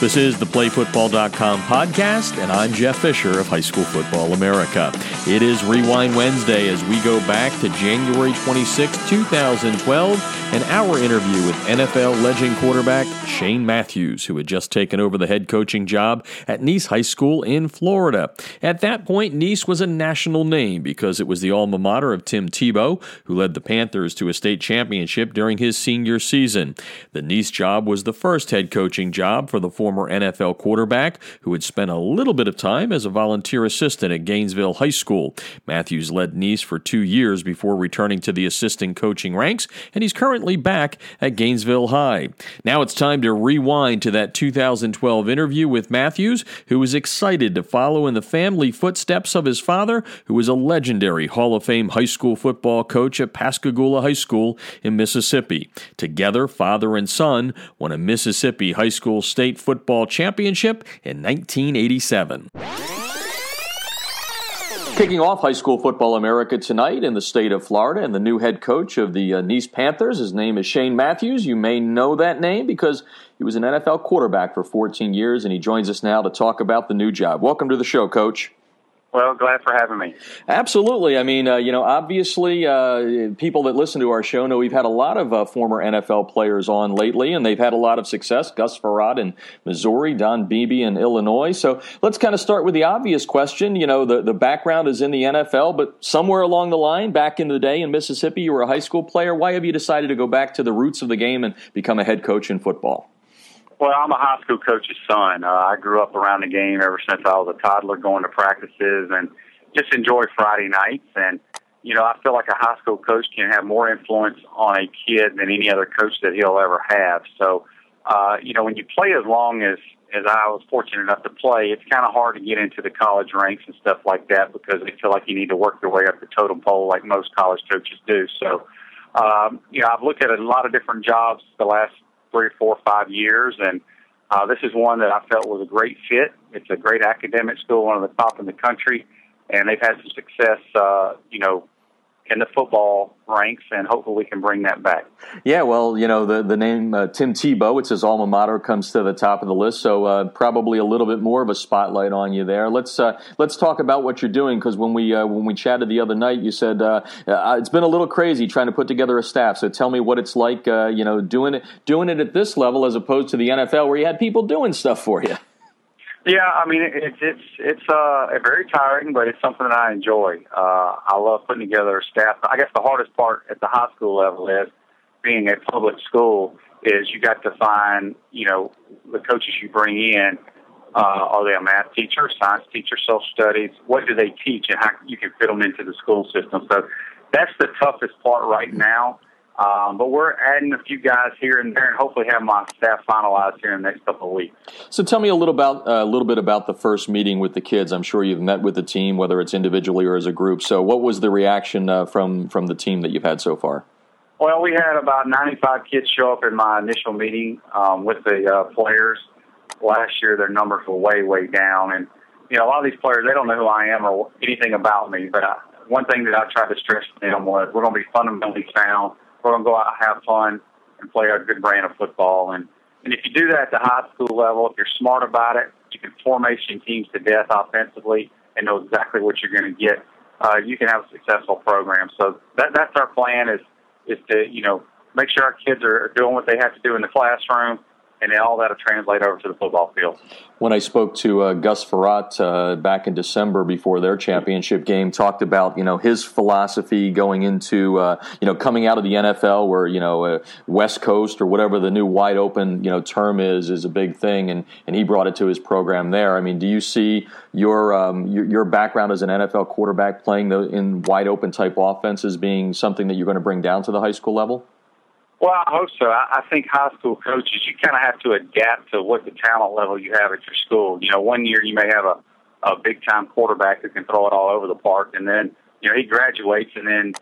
This is the PlayFootball.com podcast, and I'm Jeff Fisher of High School Football America. It is Rewind Wednesday as we go back to January 26, 2012, and our interview with NFL legend quarterback Shane Matthews, who had just taken over the head coaching job at Nease High School in Florida. At that point, Nease was a national name because it was the alma mater of Tim Tebow, who led the Panthers to a state championship during his senior season. The Nease job was the first head coaching job for the former NFL quarterback who had spent a little bit of time as a volunteer assistant at Gainesville High School. Matthews led Nease for two years before returning to the assistant coaching ranks, and he's currently back at Gainesville High. Now it's time to rewind to that 2012 interview with Matthews, who was excited to follow in the family footsteps of his father, who was a legendary Hall of Fame high school football coach at Pascagoula High School in Mississippi. Together, father and son won a Mississippi high school state football Football Championship in 1987. Kicking off High School Football America tonight in the state of Florida, and the new head coach of the uh, Nease Panthers. His name is Shane Matthews. You may know that name because he was an NFL quarterback for 14 years, and he joins us now to talk about the new job. Welcome to the show, Coach. Well, glad for having me. Absolutely. I mean, uh, you know, obviously, uh, people that listen to our show know we've had a lot of uh, former NFL players on lately, and they've had a lot of success. Gus Frerotte in Missouri, Don Beebe in Illinois. So let's kind of start with the obvious question. You know, the, the background is in the NFL, but somewhere along the line, back in the day in Mississippi, you were a high school player. Why have you decided to go back to the roots of the game and become a head coach in football? Well, I'm a high school coach's son. Uh, I grew up around the game ever since I was a toddler, going to practices and just enjoy Friday nights. And you know, I feel like a high school coach can have more influence on a kid than any other coach that he'll ever have. So, uh, you know, when you play as long as as I was fortunate enough to play, it's kind of hard to get into the college ranks and stuff like that because they feel like you need to work your way up the totem pole like most college coaches do. So, um, you know, I've looked at a lot of different jobs the last three, four, five years, and uh, this is one that I felt was a great fit. It's a great academic school, one of the top in the country, and they've had some success, uh, you know, in the football ranks, and hopefully we can bring that back. Yeah, well, you know, the the name uh, Tim Tebow, it's his alma mater, comes to the top of the list, so uh, probably a little bit more of a spotlight on you there. Let's uh, let's talk about what you're doing because when we uh, when we chatted the other night, you said uh, uh, it's been a little crazy trying to put together a staff. So tell me what it's like, you know, doing it doing it at this level as opposed to the NFL where you had people doing stuff for you. Yeah, I mean it's it's it's uh very tiring, but it's something that I enjoy. Uh, I love putting together staff. I guess the hardest part at the high school level is being a public school is you got to find you know the coaches you bring in. Uh, are they a math teacher, science teacher, social studies? What do they teach, and how you can fit them into the school system? So that's the toughest part right now. Um, but we're adding a few guys here and there, and hopefully have my staff finalized here in the next couple of weeks. So, tell me a little about uh, a little bit about the first meeting with the kids. I'm sure you've met with the team, whether it's individually or as a group. So, what was the reaction uh, from from the team that you've had so far? Well, we had about 95 kids show up in my initial meeting um, with the uh, players. Last year, their numbers were way, way down, and you know a lot of these players they don't know who I am or anything about me. But I, one thing that I tried to stress to them was we're going to be fundamentally sound we're going to go out have fun and play a good brand of football. And, and if you do that at the high school level, if you're smart about it, you can formation teams to death offensively and know exactly what you're going to get. Uh, you can have a successful program. So that, that's our plan is, is to, you know, make sure our kids are doing what they have to do in the classroom and all that'll translate over to the football field. When I spoke to uh, Gus Frerotte uh, back in December before their championship game, talked about you know his philosophy going into uh, you know coming out of the NFL, where you know uh, West Coast or whatever the new wide open you know term is is a big thing, and and he brought it to his program there. I mean, do you see your um, your, your, background as an NFL quarterback playing the, in wide open type offenses being something that you're going to bring down to the high school level? Well, I hope so. I, think high school coaches, you kind of have to adapt to what the talent level you have at your school. You know, one year you may have a, a big time quarterback who can throw it all over the park, and then you know he graduates, and then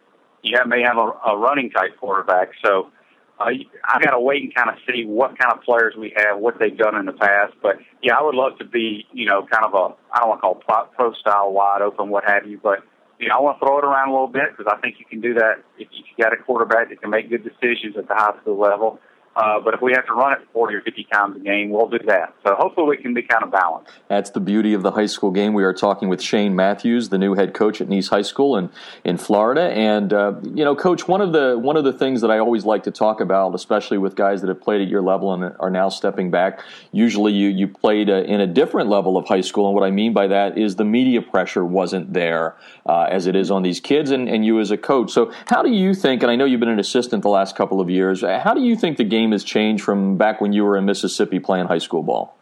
you have, may have a, a running type quarterback. So uh, I got to wait and kind of see what kind of players we have, what they've done in the past. But yeah, I would love to be, you know, kind of a I don't want to call it pro style wide open, what have you, but you know, I want to throw it around a little bit because I think you can do that if you got a quarterback that can make good decisions at the high school level. Uh, but if we have to run it 40 or 50 times a game, we'll do that. So hopefully we can be kind of balanced. That's the beauty of the high school game. We are talking with Shane Matthews, the new head coach at Nease High School in, in Florida. And, uh, you know, coach, one of the one of the things that I always like to talk about, especially with guys that have played at your level and are now stepping back, usually you, you played uh, in a different level of high school. And what I mean by that is the media pressure wasn't there uh, as it is on these kids and, and you as a coach. So how do you think, and I know you've been an assistant the last couple of years, how do you think the game has changed from back when you were in Mississippi playing high school ball?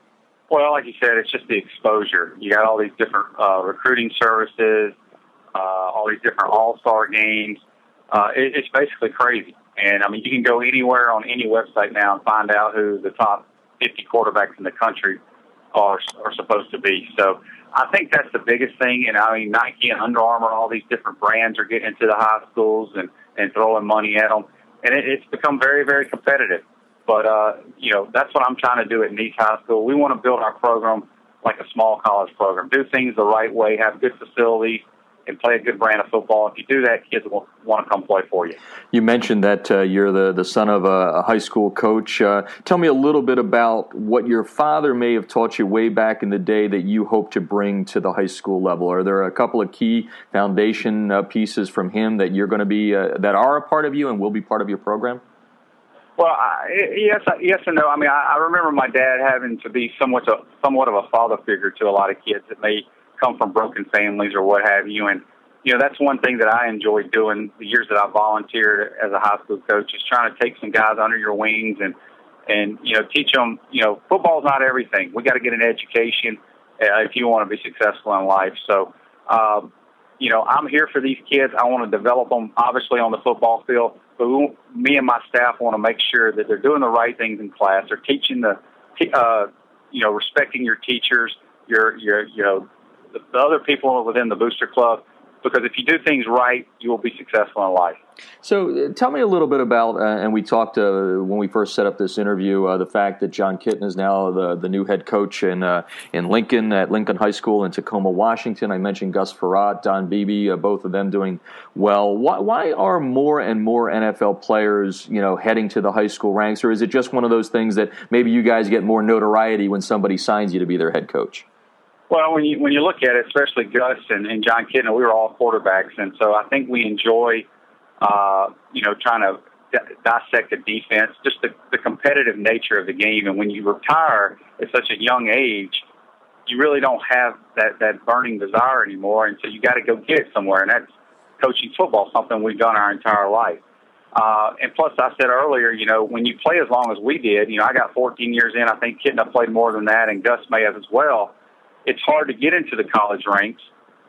Well, like you said, it's just the exposure. You got all these different uh, recruiting services, uh, all these different all star games. Uh, it, it's basically crazy. And I mean, you can go anywhere on any website now and find out who the top 50 quarterbacks in the country are are supposed to be. So I think that's the biggest thing. And I mean, Nike and Under Armour, all these different brands are getting into the high schools and and throwing money at them, and it, it's become very very competitive. But uh, you know, that's what I'm trying to do at Nease High School. We want to build our program like a small college program. Do things the right way, have good facilities, and play a good brand of football. If you do that, kids will want to come play for you. You mentioned that uh, you're the, the son of a, a high school coach. Uh, tell me a little bit about what your father may have taught you way back in the day that you hope to bring to the high school level. Are there a couple of key foundation uh, pieces from him that you're going to be uh, that are a part of you and will be part of your program? Well, I, yes, yes and no. I mean, I, I remember my dad having to be somewhat a, somewhat of a father figure to a lot of kids that may come from broken families or what have you. And you know, that's one thing that I enjoyed doing the years that I volunteered as a high school coach is trying to take some guys under your wings and and you know teach them. You know, football's not everything. We got to get an education uh, if you want to be successful in life. So. Um, you know, I'm here for these kids. I want to develop them, obviously, on the football field but we, me and my staff want to make sure that they're doing the right things in class. They're teaching the, uh, you know, respecting your teachers, your, your, you know, the, the other people within the booster club. Because if you do things right, you will be successful in life. So, uh, tell me a little bit about, uh, and we talked uh, when we first set up this interview, uh, the fact that Jon Kitna is now the, the new head coach in uh, in Lincoln at Lincoln High School in Tacoma, Washington. I mentioned Gus Frerotte, Don Beebe, both of them doing well. Why, why are more and more NFL players, you know, heading to the high school ranks, or is it just one of those things that maybe you guys get more notoriety when somebody signs you to be their head coach? Well, when you when you look at it, especially Gus and, and Jon Kitna, we were all quarterbacks, and so I think we enjoy uh, you know, trying to d- dissect the defense, just the, the competitive nature of the game. And when you retire at such a young age, you really don't have that, that burning desire anymore. And so you got to go get it somewhere. And that's coaching football, something we've done our entire life. Uh, and plus, I said earlier, you know, when you play as long as we did, you know, I got 14 years in. I think Kitna played more than that, and Gus may have as well. It's hard to get into the college ranks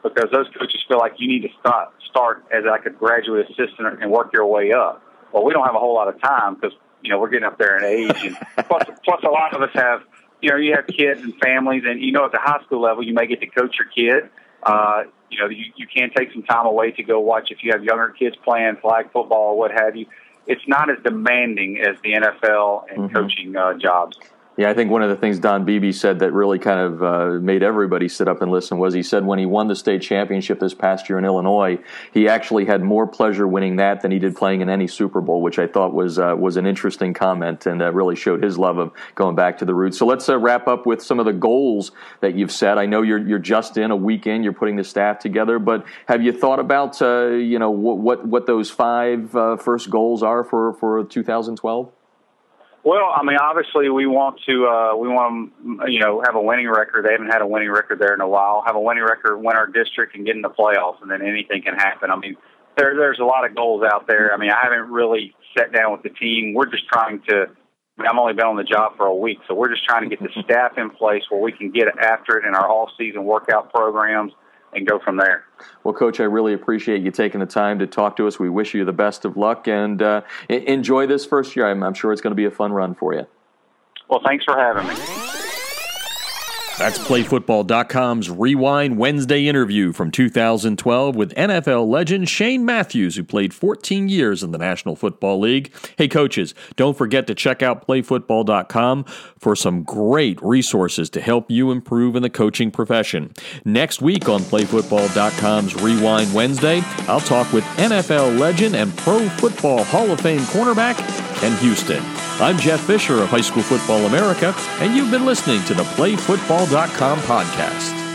because those coaches feel like you need to start start as like a graduate assistant and work your way up. Well, we don't have a whole lot of time because you know we're getting up there in age, and plus, plus a lot of us have you know you have kids and families, and you know at the high school level you may get to coach your kid. Uh, you know you you can take some time away to go watch if you have younger kids playing flag football or what have you. It's not as demanding as the NFL and mm-hmm. coaching uh, jobs. Yeah, I think one of the things Don Beebe said that really kind of uh, made everybody sit up and listen was he said when he won the state championship this past year in Illinois, he actually had more pleasure winning that than he did playing in any Super Bowl, which I thought was uh, was an interesting comment and uh, really showed his love of going back to the roots. So let's uh, wrap up with some of the goals that you've set. I know you're you're just in a weekend, you're putting the staff together, but have you thought about uh, you know what what, what those five uh, first goals are for for 2012? Well, I mean, obviously, we want to uh, we want to you know have a winning record. They haven't had a winning record there in a while. Have a winning record, win our district, and get in the playoffs, and then anything can happen. I mean, there there's a lot of goals out there. I mean, I haven't really sat down with the team. We're just trying to. I mean, I've only been on the job for a week, so we're just trying to get the staff in place where we can get after it in our all season workout programs and go from there. Well, Coach, I really appreciate you taking the time to talk to us. We wish you the best of luck and uh, enjoy this first year. I'm, I'm sure it's going to be a fun run for you. Well, thanks for having me. That's PlayFootball.com's Rewind Wednesday interview from 2012 with NFL legend Shane Matthews, who played 14 years in the National Football League. Hey, coaches, don't forget to check out PlayFootball.com for some great resources to help you improve in the coaching profession. Next week on PlayFootball.com's Rewind Wednesday, I'll talk with NFL legend and Pro Football Hall of Fame cornerback Ken Houston. I'm Jeff Fisher of High School Football America, and you've been listening to the PlayFootball.com podcast.